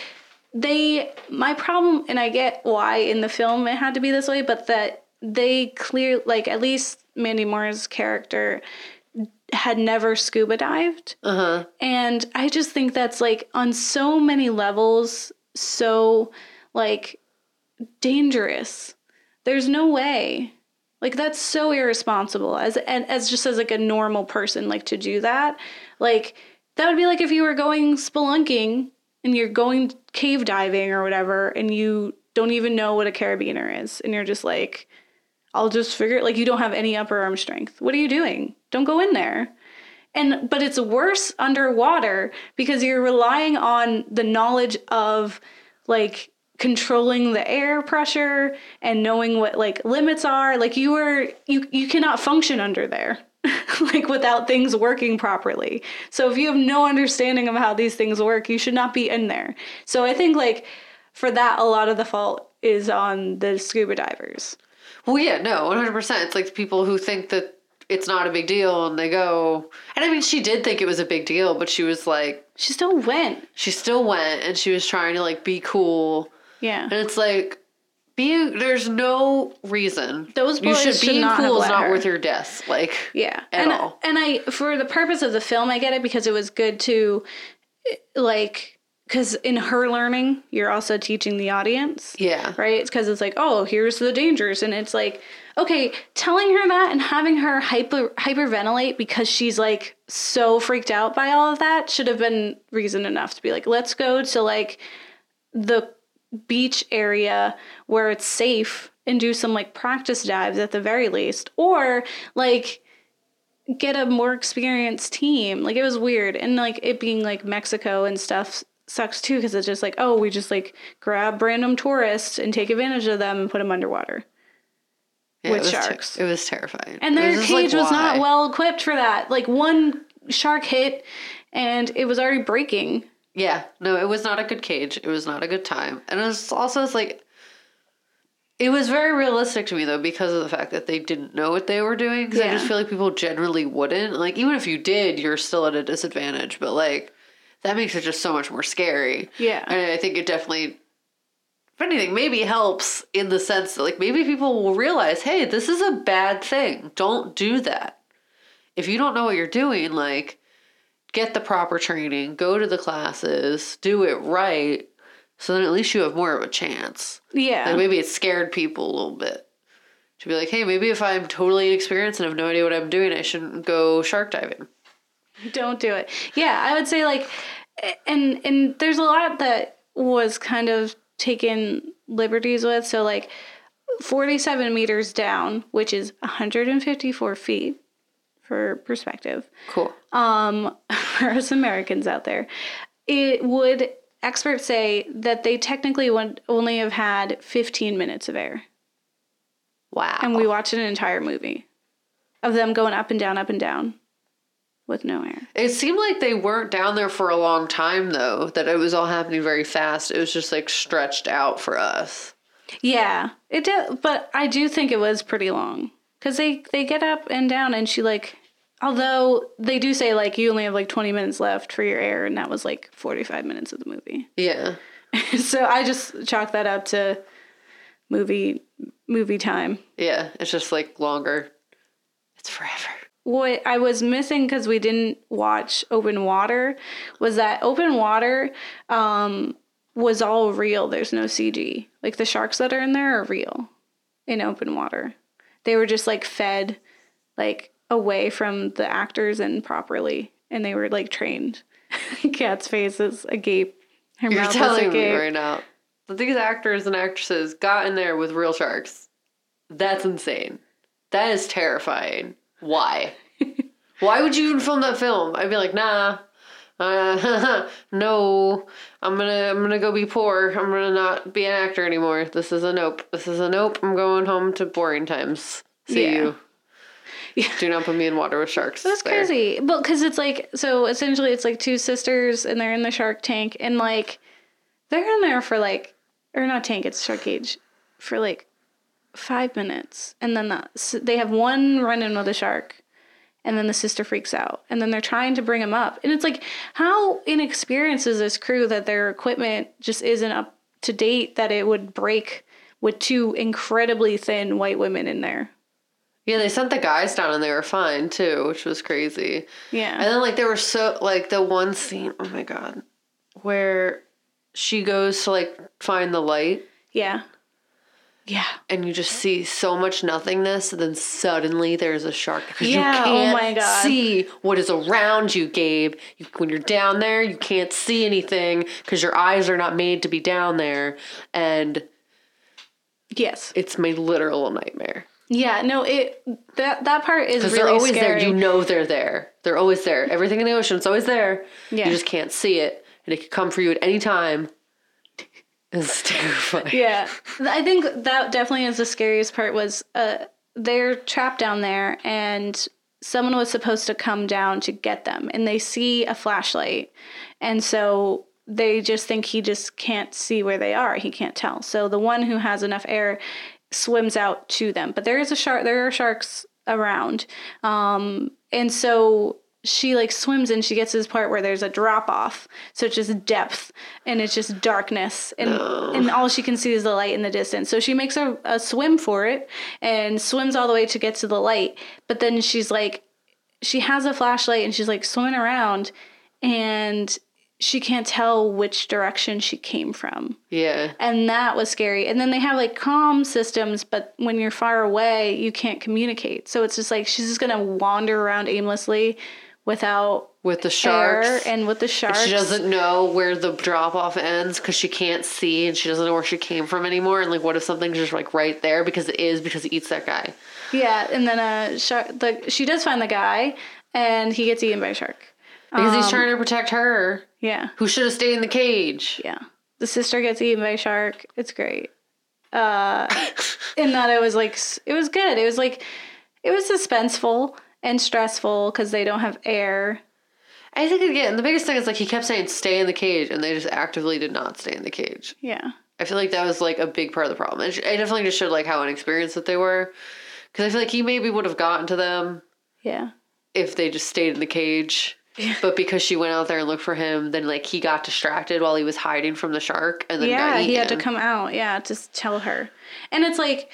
they my problem and i get why in the film it had to be this way but that they clear like at least mandy moore's character had never scuba dived Uh huh. and I just think that's like on so many levels so like dangerous. There's no way. Like that's so irresponsible as and as just as like a normal person like to do that. Like that would be like if you were going spelunking and you're going cave diving or whatever and you don't even know what a carabiner is and you're just like I'll just figure it like you don't have any upper arm strength. What are you doing? Don't go in there. And but it's worse underwater because you're relying on the knowledge of like controlling the air pressure and knowing what like limits are like you are you you cannot function under there like without things working properly so if you have no understanding of how these things work you should not be in there so i think like for that a lot of the fault is on the scuba divers Well, yeah, no, one hundred percent. It's like the people who think that it's not a big deal, and they go. And I mean, she did think it was a big deal, but she was like, she still went she still went, and she was trying to like be cool, yeah and it's like. Being there's no reason Those you boys should should being not have cool is let not her. worth your death. Like Yeah, at and all. and I for the purpose of the film, I get it because it was good to like because in her learning, you're also teaching the audience. yeah, Right? It's because it's like, oh, here's the dangers. And it's like, okay, telling her that and having her hyper hyperventilate because she's like so freaked out by all of that should have been reason enough to be like, let's go to like the beach area where it's safe and do some like practice dives at the very least. Or like get a more experienced team. Like it was weird. And like it being like Mexico and stuff sucks too because it's just like, oh, we just like grab random tourists and take advantage of them and put them underwater. Yeah, with it was ter- sharks. it was terrifying. And their like, cage was not well equipped for that. Like one shark hit and it was already breaking. Yeah, no, it was not a good cage. It was not a good time. And it was also it's like it was very realistic to me though because of the fact that they didn't know what they were doing. 'Cause I just feel like people generally wouldn't. Like even if you did, you're still at a disadvantage. But like that makes it just so much more scary. Yeah. And I think it definitely, if anything, maybe helps in the sense that like maybe people will realize, hey, this is a bad thing. Don't do that. If you don't know what you're doing, like get the proper training, go to the classes, do it right, so then at least you have more of a chance. Yeah. Like maybe it scared people a little bit. To be like, hey, maybe if I'm totally inexperienced and have no idea what I'm doing, I shouldn't go shark diving. Don't do it yeah i would say like and and there's a lot that was kind of taken liberties with so like 47 meters down which is 154 feet for perspective Cool. um for us americans out there it would experts say that they technically would only have had 15 minutes of air Wow. and we watched an entire movie of them going up and down up and down with no air It seemed like they weren't down there for a long time though, that it was all happening very fast. It was just like stretched out for us. Yeah, it did, but I do think it was pretty long because they they get up and down, and she like, although they do say like you only have like twenty minutes left for your air, and that was like forty five minutes of the movie. Yeah. so I just chalk that up to movie movie time. Yeah. It's just like longer. It's forever. What I was missing because we didn't watch Open Water was that Open Water um, was all real. There's no CG. Like the sharks that are in there are real in open water. They were just like fed like away from the actors and properly, and they were like trained. Cat's face is agape. Her You're mouth is telling me agape. right now that these actors and actresses got in there with real sharks. That's insane. That is terrifying. Why? Why would you even film that film? I'd be like, nah. Uh, no, I'm gonna I'm gonna go be poor. I'm gonna not be an actor anymore. This is a nope. This is a nope. I'm going home to boring times. See Yeah. you. Yeah. Do not put me in water with sharks. That's There. crazy. But because it's like, so essentially it's like two sisters and they're in the shark tank and like they're in there for like, or not tank, it's shark cage for like five minutes. And then the, s- they have one run in with a shark and then the sister freaks out and then they're trying to bring him up. And it's like, how inexperienced is this crew that their equipment just isn't up to date that it would break with two incredibly thin white women in there? Yeah, they sent the guys down and they were fine too, which was crazy. Yeah. And then like there were so like the one scene, oh my god, where she goes to like find the light yeah. Yeah. and you just see so much nothingness and then suddenly there's a shark because Yeah, you oh can't my God. see what is around you, Gabe. You, when you're down there, you can't see anything because your eyes are not made to be down there and Yes. it's my literal nightmare. Yeah, no, it that that part is Because really they're always scary. there. You know they're there. They're always there. Everything in the ocean is always there. Yeah. You just can't see it. And it could come for you at any time. Terrifying. Yeah, I think that definitely is the scariest part. Was uh, they're trapped down there, and someone was supposed to come down to get them, and they see a flashlight, and so they just think he just can't see where they are. He can't tell. So the one who has enough air swims out to them, but there is a shark. There are sharks around, um, and so she like swims and she gets to this part where there's a drop off so it's just depth and it's just darkness and and all she can see is the light in the distance so she makes a, a swim for it and swims all the way to get to the light but then she's like she has a flashlight and she's like swimming around and she can't tell which direction she came from Yeah. and that was scary. And then they have like comm systems, but when you're far away, you can't communicate. So it's just like she's just gonna wander around aimlessly without With the air sharks. and with the sharks. She doesn't know where the drop off ends because she can't see and she doesn't know where she came from anymore. And like, what if something's just like right there because it is because it eats that guy? Yeah, and then uh, shark. The she does find the guy, and he gets eaten by a shark. Because Um, he's trying to protect her, Yeah, who should have stayed in the cage. yeah. The sister gets eaten by a shark. It's great. Uh, in that it was like it was good. It was like it was suspenseful and stressful because they don't have air. I think again, the biggest thing is like he kept saying stay in the cage, and they just actively did not stay in the cage. Yeah. I feel like that was like a big part of the problem. It, it definitely just showed like how inexperienced that they were. Because I feel like he maybe would have gotten to them Yeah. if they just stayed in the cage. But because she went out there and looked for him, then like he got distracted while he was hiding from the shark, and then yeah, got he had to come out. Yeah, to tell her. And it's like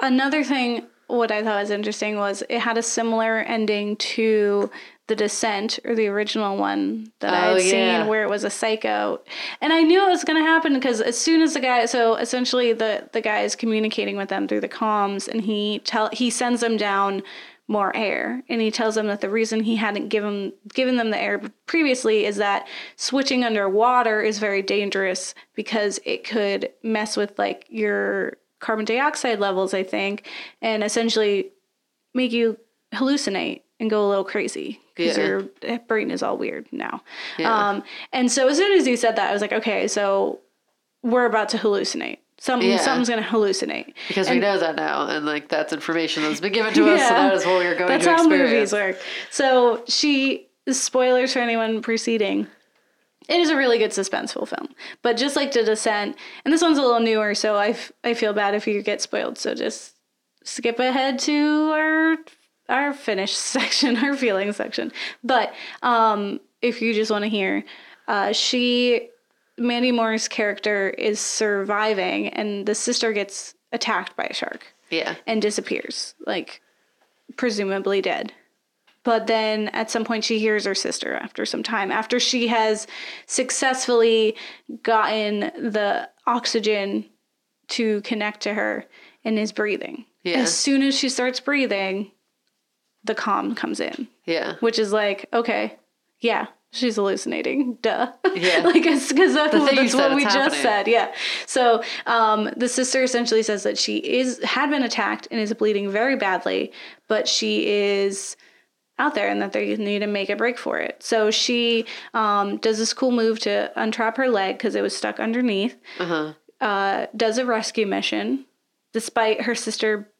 another thing. What I thought was interesting was it had a similar ending to the Descent or the original one that I Oh, had yeah. seen, where it was a psycho. And I knew it was going to happen because as soon as the guy, so essentially the the guy is communicating with them through the comms, and he tell he sends them down more air and he tells them that the reason he hadn't given given them the air previously is that switching underwater is very dangerous because it could mess with like your carbon dioxide levels i think and essentially make you hallucinate and go a little crazy because Yeah. your brain is all weird now Yeah. um, and so as soon as he said that i was like okay so we're about to hallucinate some, Yeah. something's going to hallucinate because we know that now, and like that's information that's been given to us. So that is what we are going That's to how experience. movies work. So she spoilers for anyone preceding. It is a really good suspenseful film, but just like The Descent, and this one's a little newer, so I, f- I feel bad if you get spoiled. So just skip ahead to our our finish section, our feelings section. But um, if you just want to hear, uh, she Mandy Moore's character is surviving, and the sister gets attacked by a shark Yeah, and disappears, like presumably dead. But then at some point she hears her sister after some time, after she has successfully gotten the oxygen to connect to her and is breathing. Yeah. As soon as she starts breathing, the calm comes in, yeah, which is like, okay, yeah, she's hallucinating. Duh. Yeah. like, because that's, what, that's what we it's just said. Yeah. So um, the sister essentially says that she is had been attacked and is bleeding very badly, but she is out there and that they need to make a break for it. So she um, does this cool move to untrap her leg because it was stuck underneath. uh-huh. Uh, does a rescue mission despite her sister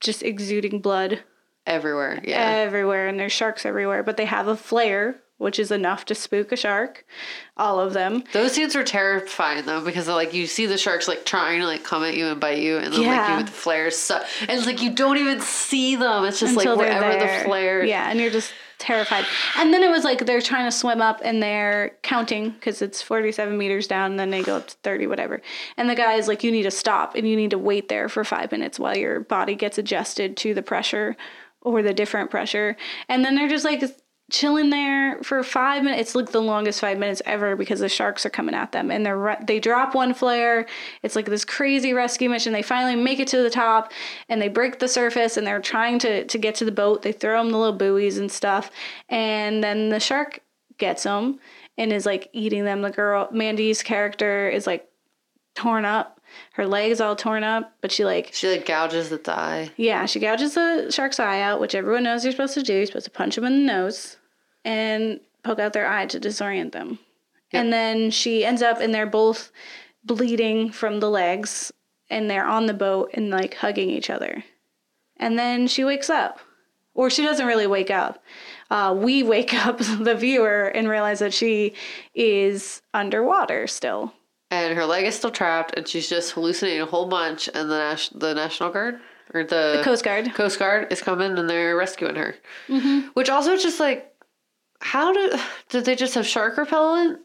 just exuding blood everywhere. Yeah, everywhere and there's sharks everywhere but they have a flare which is enough to spook a shark all of them. Those scenes were terrifying though because like you see the sharks like trying to like come at you and bite you, and then like you with the flares, su- and it's like you don't even see them. It's just until like wherever the flare. yeah and you're just terrified. And then it was like they're trying to swim up and they're counting because it's 47 meters down and then they go up to 30 whatever. And the guy is like you need to stop and you need to wait there for five minutes while your body gets adjusted to the pressure or the different pressure. And then they're just like chilling there for five minutes. It's like the longest five minutes ever because the sharks are coming at them, and they're re- they drop one flare. It's like this crazy rescue mission. They finally make it to the top, and they break the surface, and they're trying to to get to the boat. They throw them the little buoys and stuff, and then the shark gets them and is like eating them. The girl Mandy's character is like torn up. Her leg's all torn up, but she like She like gouges its eye. yeah, she gouges the shark's eye out, which everyone knows you're supposed to do. You're supposed to punch them in the nose and poke out their eye to disorient them. And then she ends up, and they're both bleeding from the legs, and they're on the boat and like hugging each other. And then she wakes up, or she doesn't really wake up. Uh, we wake up, the viewer, and realize that she is underwater still. And her leg is still trapped, and she's just hallucinating a whole bunch. And the the National Guard or the, Coast Guard. Coast Guard is coming, and they're rescuing her. Which also just like, how did did they just have shark repellent?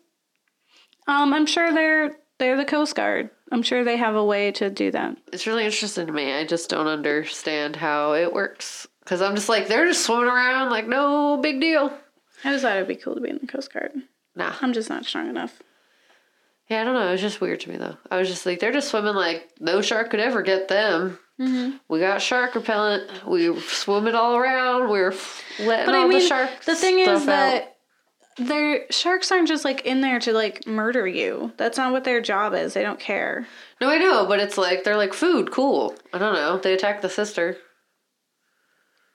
Um, I'm sure they're they're the Coast Guard. I'm sure they have a way to do that. It's really interesting to me. I just don't understand how it works because I'm just like they're just swimming around like no big deal. I just thought it'd be cool to be in the Coast Guard. Nah, I'm just not strong enough. Yeah, I don't know. It was just weird to me though. I was just like they're just swimming like no shark could ever get them. Mm-hmm. We got shark repellent. We were swimming all around. We were letting But all I mean, the sharks. the thing is that their sharks aren't just like in there to like murder you. That's not what their job is. They don't care. no, I know, but it's like they're like food. Cool. I don't know. They attacked the sister,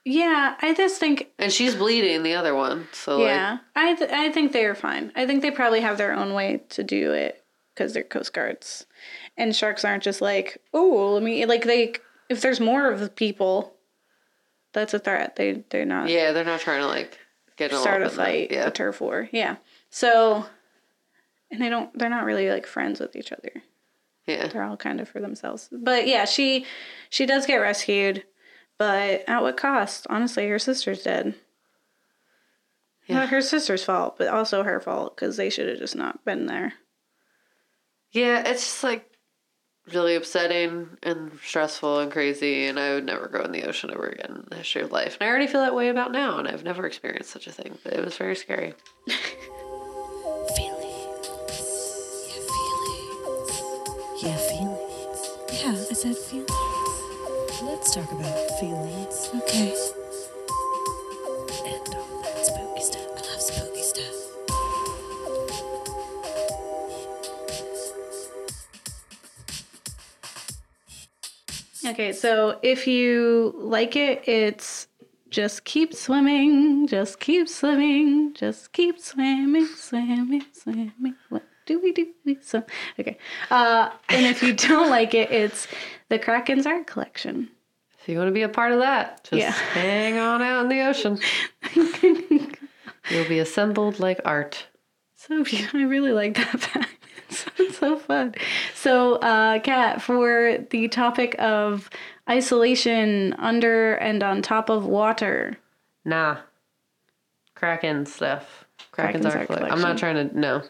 Yeah, I just think. and she's bleeding. The other one. So like, Yeah, I th- I think they are fine. I think they probably have their own way to do it because they're Coast Guards, and sharks aren't just like oh let me like they if there's more of the people, that's a threat. They they're not yeah, they're not trying to like get start a up in that. fight, Yeah. a turf war. Yeah, so and they don't they're not really like friends with each other. Yeah. they're all kind of for themselves. But yeah, she she does get rescued, but at what cost? Honestly, her sister's dead. Yeah. Not her sister's fault, but also her fault because they should have just not been there. Yeah, it's just like really upsetting and stressful and crazy, and I would never go in the ocean ever again in the history of life. And I already feel that way about now, and I've never experienced such a thing, but it was very scary. Yeah, feelings. Yeah, feelings. Yeah, I said feelings. Let's talk about feelings. Okay. Okay, so if you like it, it's just keep swimming, just keep swimming, just keep swimming, swimming, swimming. What do we do? We swim. Okay. Uh, and if you don't like it, it's the Kraken's art collection. If you want to be a part of that, just Yeah. hang on out in the ocean. You'll be assembled like art. So. I really like that fact. It's so fun. So, uh, Kat, for the topic of isolation under and on top of water, Nah. Kraken stuff. Kraken's, Kraken's art collection. I'm not trying to. No.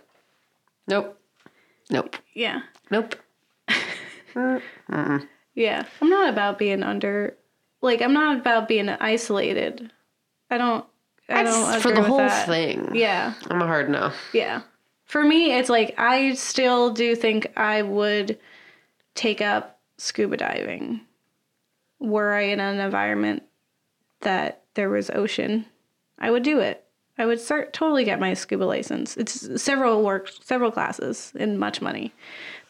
Nope. Nope. yeah, Nope. yeah. I'm not about being under, like, I'm not about being isolated. I don't. I don't for the whole that. thing. Yeah, I'm a hard no. yeah. For me, it's like I still do think I would take up scuba diving were I in an environment that there was ocean. I would do it. I would start totally get my scuba license. It's several work, several classes, and much money,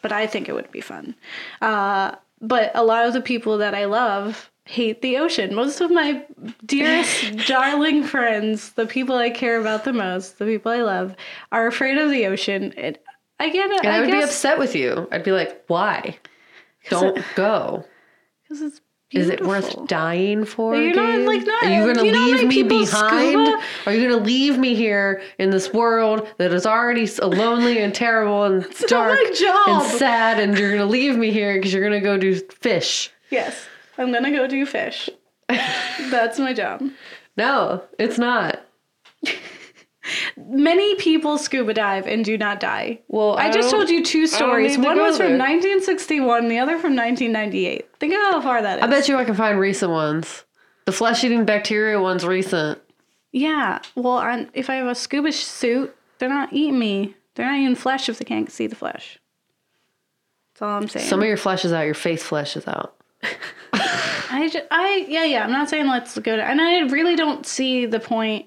but I think it would be fun. Uh, but a lot of the people that I love hate the ocean. Most of my dearest, darling friends, the people I care about the most, the people I love, are afraid of the ocean. And I get it. And I, would be upset with you. I'd be like, why? Don't go. because it's Is it worth dying for? You're not, like, not- Are you know how leave me behind? scuba? Are you gonna leave me here in this world that is already so lonely and terrible and not dark and sad? And you're gonna leave me here because you're gonna go do fish? Yes, I'm gonna go do fish. That's my job. No, it's not. Many people scuba dive and do not die. Well, I, just told you two stories. One was from there. 1961, the other from 1998. Think of how far that is. I bet you I can find recent ones. The flesh-eating bacteria one's recent. Yeah. Well, i if I have a scuba suit, they're not eating me. They're not eating flesh if they can't see the flesh. That's all I'm saying. Some of your flesh is out. Your face flesh is out. I, ju- I, yeah, yeah. I'm not saying let's go to, and I really don't see the point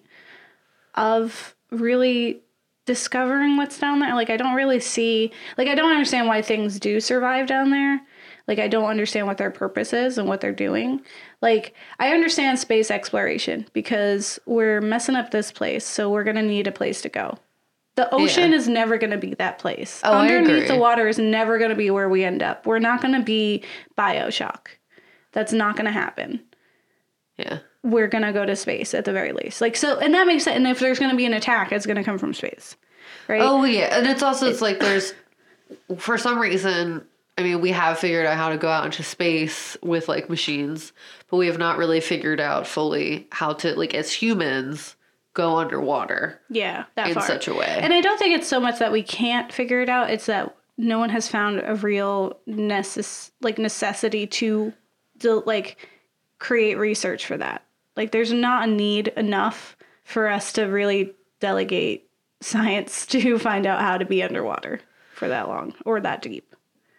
of really discovering what's down there. Like, I don't really see, like, I don't understand why things do survive down there. Like, I don't understand what their purpose is and what they're doing. Like, I understand space exploration because we're messing up this place, so we're gonna need a place to go. The ocean Yeah. is never going to be that place. Oh, I Underneath the water is never going to be where we end up. We're not going to be Bioshock. That's not going to happen. Yeah. We're going to go to space at the very least. Like so and that makes sense. And if there's going to be an attack, it's going to come from space. Right? Oh yeah, and it's also it's like there's for some reason. I mean, we have figured out how to go out into space with like machines, but we have not really figured out fully how to like as humans go underwater yeah, that in far. such a way. And I don't think it's so much that we can't figure it out. It's that no one has found a real necess- like necessity to, to like create research for that. Like there's not a need enough for us to really delegate science to find out how to be underwater for that long or that deep.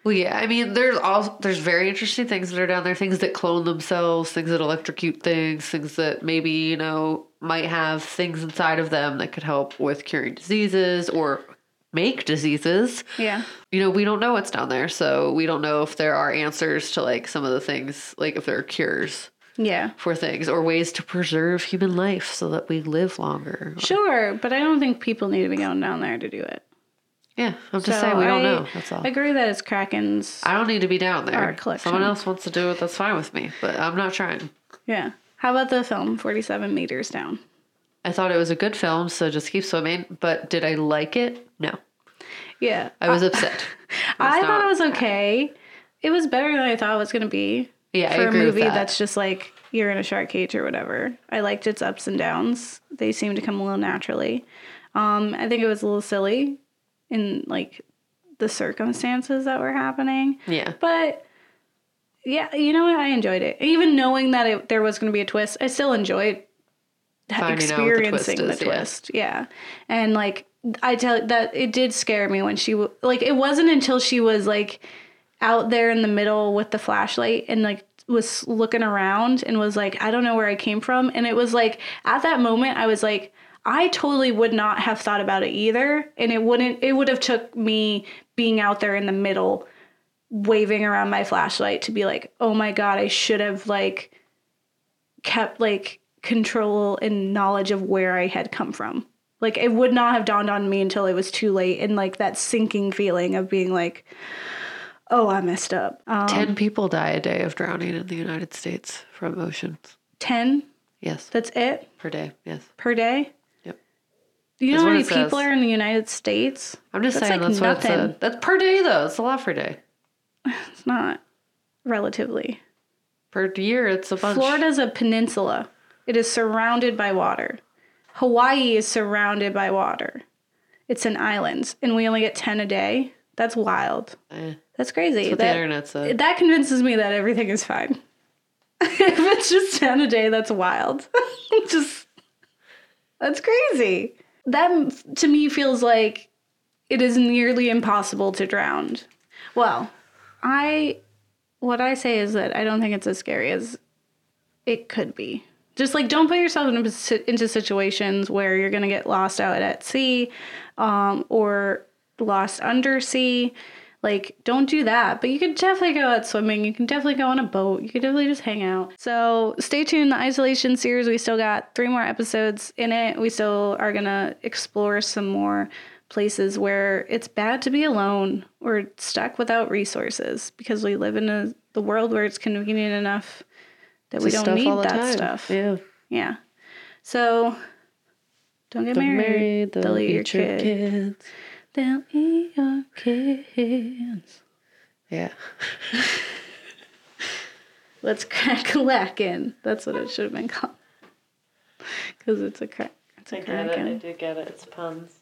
Well, yeah, I mean, there's all there's very interesting things that are down there. Things that clone themselves, things that electrocute things, things that maybe you know might have things inside of them that could help with curing diseases or make diseases. Yeah. You know, we don't know what's down there, so we don't know if there are answers to like some of the things, like if there are cures Yeah. for things or ways to preserve human life so that we live longer. Sure, but I don't think people need to be going down there to do it. Yeah, I'm just So saying we don't I know. That's all. I agree that it's Kraken's. I don't need to be down there. Art collection. Someone else wants to do it. That's fine with me, but I'm not trying. yeah. How about the film 47 meters down? I thought it was a good film, so just keep swimming. But did I like it? No. Yeah. I was upset. I It's thought it was okay. It was better than I thought it was going to be. Yeah, I for a movie that. that's just like you're in a shark cage or whatever. I liked its ups and downs. They seemed to come a little naturally. Um, I think it was a little silly in like the circumstances that were happening. Yeah. But yeah, you know what? I enjoyed it. Even knowing that it, there was going to be a twist, I still enjoyed Finding what the twist experiencing the is, yeah. twist. Yeah. And like I tell that it did scare me when she w- like it wasn't until she was like out there in the middle with the flashlight and like was looking around and was like I don't know where I came from and it was like at that moment I was like I totally would not have thought about it either and it wouldn't it would have took me being out there in the middle waving around my flashlight to be like, oh my god, I should have like kept like control and knowledge of where I had come from. Like it would not have dawned on me until it was too late and like that sinking feeling of being like, oh, I messed up. Um, Ten people die a day of drowning in the United States from oceans. 10, Yes. that's it Per day. Yes. per day. Do you know how many it says. people are in the United States? I'm just That's saying like that's what it nothing. said. That's per day though. It's a lot per day. It's not relatively. Per year, it's a bunch. Florida's a peninsula. It is surrounded by water. Hawaii is surrounded by water. It's an island, and we only get 10 a day. That's wild. Eh, That's crazy. that's what the that, internet said. that convinces me that everything is fine. if it's just 10 a day, that's wild. just, that's crazy. That to me feels like it is nearly impossible to drown. Well, I, what I say is that I don't think it's as scary as it could be. Just like don't put yourself into, si- into situations where you're gonna get lost out at sea, um, or lost under sea. Like don't do that. But you could definitely go out swimming. You can definitely go on a boat. You could definitely just hang out. So stay tuned. The isolation series. We still got three more episodes in it. We still are gonna explore some more places where it's bad to be alone or stuck without resources because we live in a, the world where it's convenient enough that we don't need that time. stuff. Yeah. Yeah. So don't get Don't married. marry, don't They'll eat your your kid. kids. They'll eat your kids. Yeah. Let's crack a whackin'. That's what it should have been called. Because it's a crack. It's a crackin'. I do get it. It's puns.